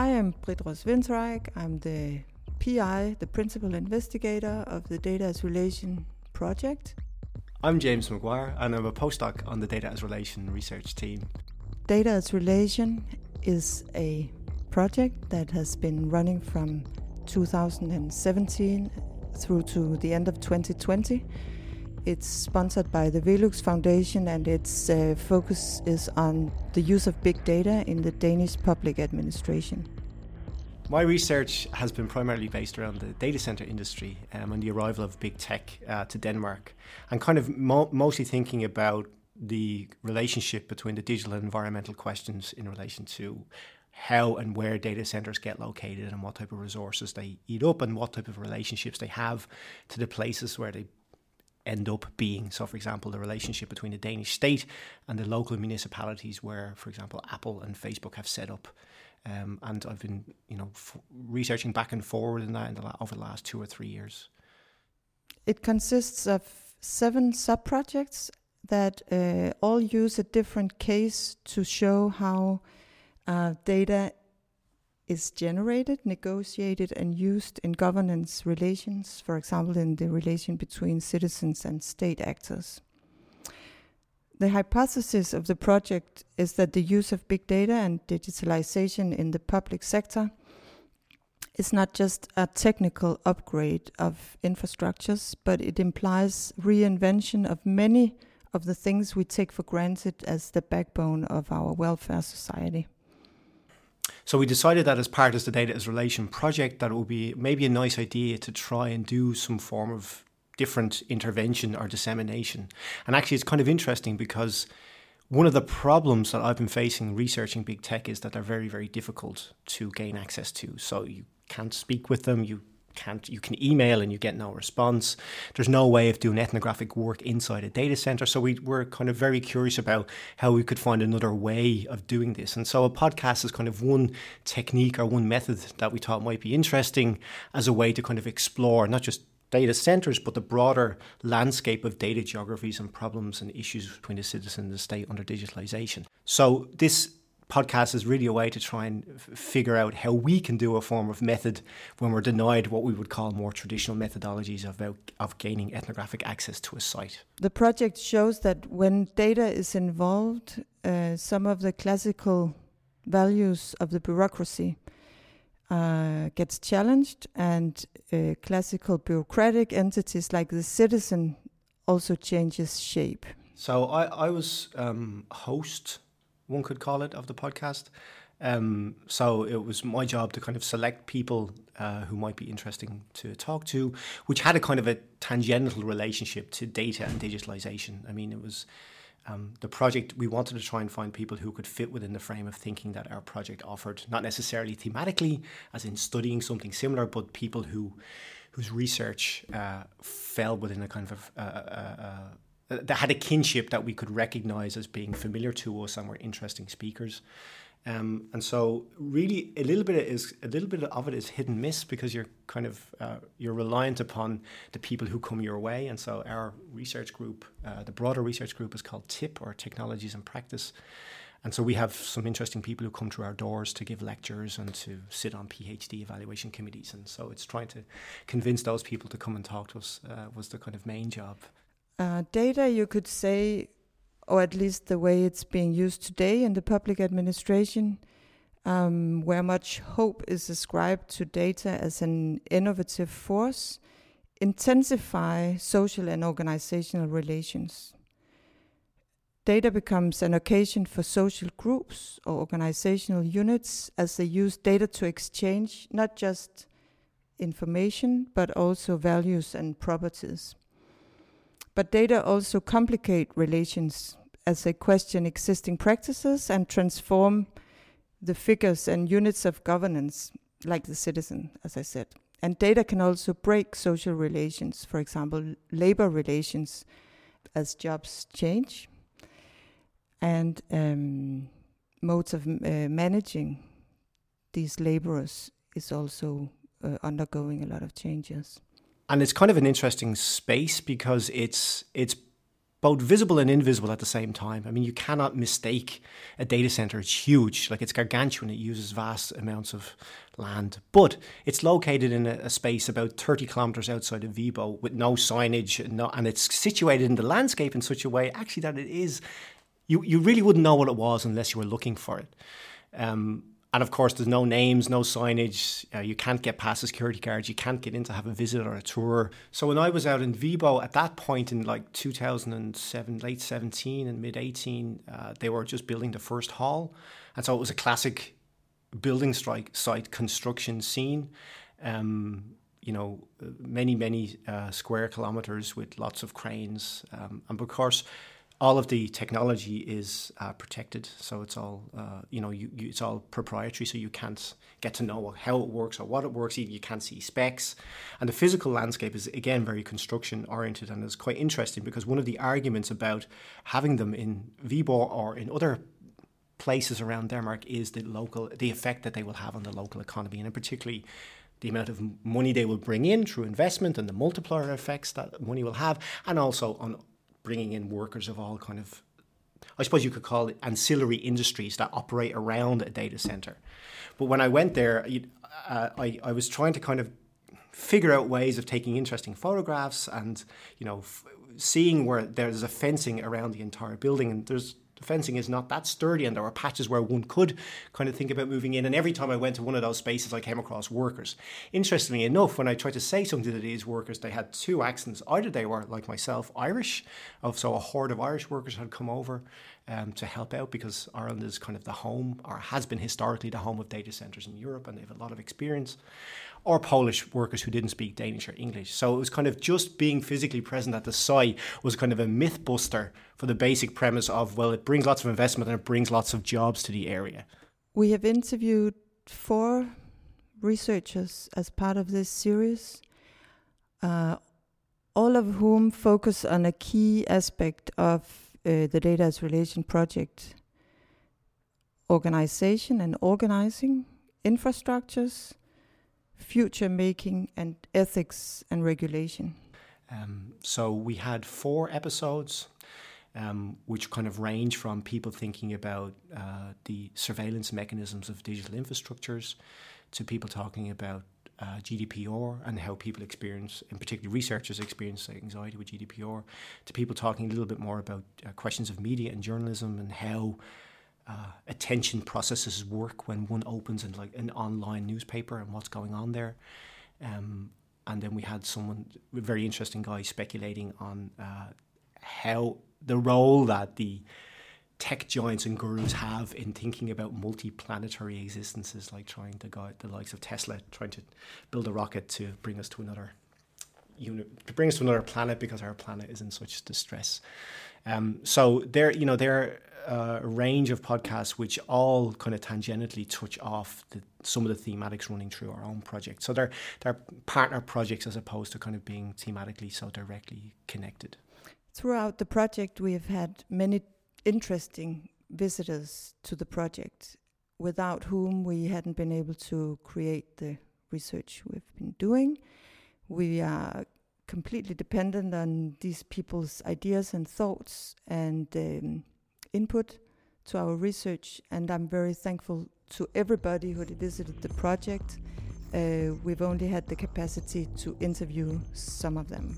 I am Brit Ross I'm the PI, the principal investigator of the Data as Relation project. I'm James Maguire, and I'm a postdoc on the Data as Relation research team. Data as Relation is a project that has been running from 2017 through to the end of 2020. It's sponsored by the Velux Foundation and its uh, focus is on the use of big data in the Danish public administration. My research has been primarily based around the data center industry um, and the arrival of big tech uh, to Denmark, and kind of mo- mostly thinking about the relationship between the digital and environmental questions in relation to how and where data centers get located and what type of resources they eat up and what type of relationships they have to the places where they end up being. So, for example, the relationship between the Danish state and the local municipalities where, for example, Apple and Facebook have set up um, and I've been, you know, f- researching back and forward in that in the la- over the last two or three years. It consists of seven sub projects that uh, all use a different case to show how uh, data is generated, negotiated, and used in governance relations, for example, in the relation between citizens and state actors. The hypothesis of the project is that the use of big data and digitalization in the public sector is not just a technical upgrade of infrastructures, but it implies reinvention of many of the things we take for granted as the backbone of our welfare society. So we decided that as part of the Data as Relation project, that it would be maybe a nice idea to try and do some form of different intervention or dissemination. And actually, it's kind of interesting because one of the problems that I've been facing researching big tech is that they're very, very difficult to gain access to. So you can't speak with them, you can't you can email and you get no response. There's no way of doing ethnographic work inside a data center. So we were kind of very curious about how we could find another way of doing this. And so a podcast is kind of one technique or one method that we thought might be interesting as a way to kind of explore not just data centers, but the broader landscape of data geographies and problems and issues between the citizen and the state under digitalization. So this podcast is really a way to try and f- figure out how we can do a form of method when we're denied what we would call more traditional methodologies of, of gaining ethnographic access to a site. The project shows that when data is involved, uh, some of the classical values of the bureaucracy uh, gets challenged, and uh, classical bureaucratic entities like the citizen also changes shape. So I, I was um, host, one could call it, of the podcast. Um, so it was my job to kind of select people uh, who might be interesting to talk to, which had a kind of a tangential relationship to data and digitalization. I mean, it was um, the project, we wanted to try and find people who could fit within the frame of thinking that our project offered, not necessarily thematically, as in studying something similar, but people who whose research uh, fell within a kind of a, a, a, that had a kinship that we could recognize as being familiar to us and were interesting speakers. Um, and so, really, a little bit is a little bit of it is hit and miss because you're kind of uh, you're reliant upon the people who come your way. And so, our research group, uh, the broader research group, is called TIP or Technologies and Practice. And so, we have some interesting people who come through our doors to give lectures and to sit on PhD evaluation committees. And so, it's trying to convince those people to come and talk to us uh, was the kind of main job. Uh, data, you could say, or at least the way it's being used today in the public administration, um, where much hope is ascribed to data as an innovative force, intensify social and organizational relations. Data becomes an occasion for social groups or organizational units as they use data to exchange not just information but also values and properties. But data also complicate relations as they question existing practices and transform the figures and units of governance, like the citizen, as I said. And data can also break social relations, for example, labor relations, as jobs change, and um, modes of uh, managing these laborers is also uh, undergoing a lot of changes. And it's kind of an interesting space because it's it's both visible and invisible at the same time. I mean, you cannot mistake a data center. It's huge, like it's gargantuan. It uses vast amounts of land, but it's located in a, a space about 30 kilometers outside of Viborg with no signage, and, no, and it's situated in the landscape in such a way, actually, that it is. You, you really wouldn't know what it was unless you were looking for it. Um, and of course, there's no names, no signage. Uh, you can't get past the security guards. You can't get in to have a visit or a tour. So when I was out in Viborg at that point in like 2007, late 17 and mid 18, uh, they were just building the first hall. And so it was a classic building strike site construction scene. Um, you know, many, many uh, square kilometers with lots of cranes. Um, and of course, all of the technology is uh, protected, so it's all uh, you know. You, you, it's all proprietary, so you can't get to know how it works or what it works. You can't see specs, and the physical landscape is again very construction oriented, and it's quite interesting because one of the arguments about having them in Viborg or in other places around Denmark is the local, the effect that they will have on the local economy, and particularly the amount of money they will bring in through investment and the multiplier effects that money will have, and also on bringing in workers of all kind of I suppose you could call it ancillary industries that operate around a data center. But when I went there, uh, I, I was trying to kind of figure out ways of taking interesting photographs and you know f- seeing where there's a fencing around the entire building and there's the fencing is not that sturdy and there were patches where one could kind of think about moving in. And every time i went to one of those spaces i came across workers. Interestingly enough when i tried to say something to these workers they had two accents. Either they were like myself irish so a horde of irish workers had come over um, to help out because Ireland is kind of the home or has been historically the home of data centers in Europe and they have a lot of experience or Polish workers who didn't speak Danish or English. So it was kind of just being physically present at the site was kind of a myth buster for the basic premise of, well, it brings lots of investment and it brings lots of jobs to the area. We have interviewed four researchers as part of this series, uh, all of whom focus on a key aspect of uh, the Data as Relation project organization and organizing, infrastructures, future making, and ethics and regulation? Um, so we had four episodes. Um, which kind of range from people thinking about uh, the surveillance mechanisms of digital infrastructures to people talking about uh, GDPR and how people experience, in particular researchers experience anxiety with GDPR, to people talking a little bit more about uh, questions of media and journalism and how uh, attention processes work when one opens and like an online newspaper and what's going on there. Um, and then we had someone, a very interesting guy, speculating on uh, how the role that the tech giants and gurus have in thinking about multi-planetary existences, like trying to go the likes of Tesla, trying to build a rocket to bring us to another uni- to bring us to another planet because our planet is in such distress. Um, so there, you know, there a range of podcasts which all kind of tangentially touch off the, some of the thematics running through our own project. So they're they're partner projects as opposed to kind of being thematically so directly connected. Throughout the project, we have had many interesting visitors to the project, without whom we hadn't been able to create the research we've been doing. We are completely dependent on these people's ideas and thoughts and um, input to our research, and I'm very thankful to everybody who visited the project. Uh, we've only had the capacity to interview some of them.